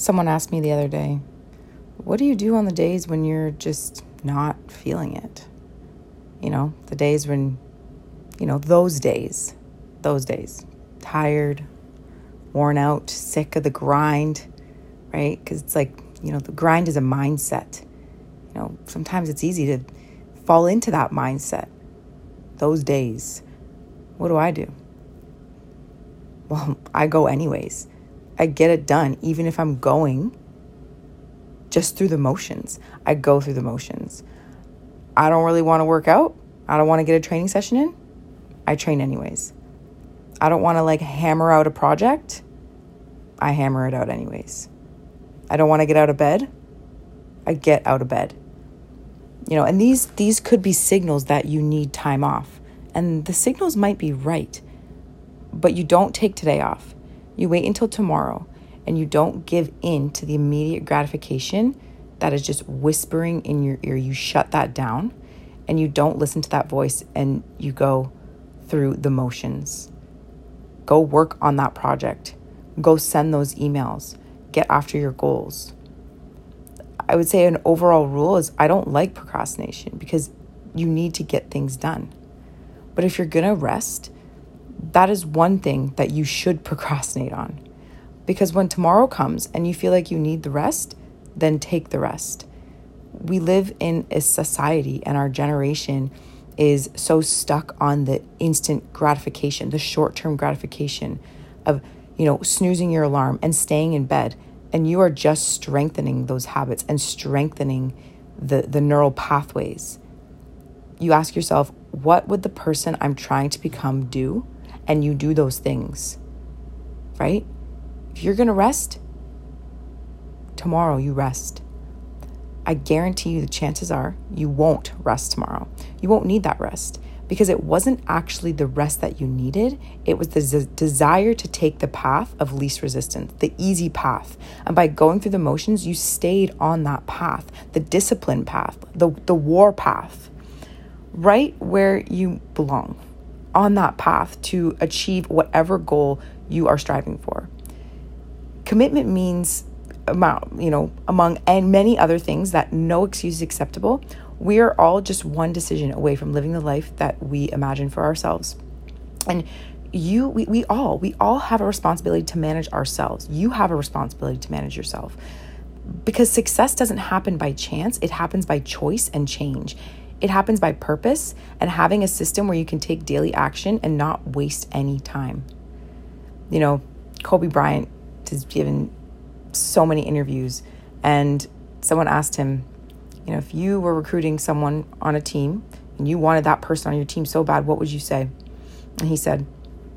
Someone asked me the other day, What do you do on the days when you're just not feeling it? You know, the days when, you know, those days, those days, tired, worn out, sick of the grind, right? Because it's like, you know, the grind is a mindset. You know, sometimes it's easy to fall into that mindset. Those days, what do I do? Well, I go anyways. I get it done, even if I'm going just through the motions. I go through the motions. I don't really want to work out. I don't want to get a training session in. I train anyways. I don't want to like hammer out a project. I hammer it out anyways. I don't want to get out of bed. I get out of bed. You know, and these these could be signals that you need time off. And the signals might be right. But you don't take today off. You wait until tomorrow and you don't give in to the immediate gratification that is just whispering in your ear. You shut that down and you don't listen to that voice and you go through the motions. Go work on that project. Go send those emails. Get after your goals. I would say an overall rule is I don't like procrastination because you need to get things done. But if you're going to rest, that is one thing that you should procrastinate on. Because when tomorrow comes and you feel like you need the rest, then take the rest. We live in a society and our generation is so stuck on the instant gratification, the short-term gratification of, you know, snoozing your alarm and staying in bed and you are just strengthening those habits and strengthening the the neural pathways. You ask yourself, what would the person I'm trying to become do? And you do those things, right? If you're going to rest, tomorrow you rest. I guarantee you the chances are you won't rest tomorrow. You won't need that rest because it wasn't actually the rest that you needed. It was the z- desire to take the path of least resistance, the easy path. And by going through the motions, you stayed on that path, the discipline path, the, the war path, right where you belong on that path to achieve whatever goal you are striving for. Commitment means amount, you know, among and many other things that no excuse is acceptable. We are all just one decision away from living the life that we imagine for ourselves. And you we, we all we all have a responsibility to manage ourselves. You have a responsibility to manage yourself. Because success doesn't happen by chance, it happens by choice and change. It happens by purpose and having a system where you can take daily action and not waste any time. You know, Kobe Bryant has given so many interviews, and someone asked him, you know, if you were recruiting someone on a team and you wanted that person on your team so bad, what would you say? And he said,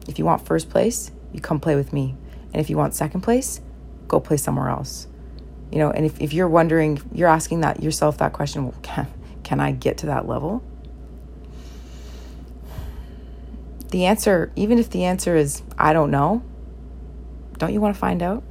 if you want first place, you come play with me. And if you want second place, go play somewhere else. You know, and if, if you're wondering, you're asking that yourself that question, well, can I get to that level? The answer, even if the answer is, I don't know, don't you want to find out?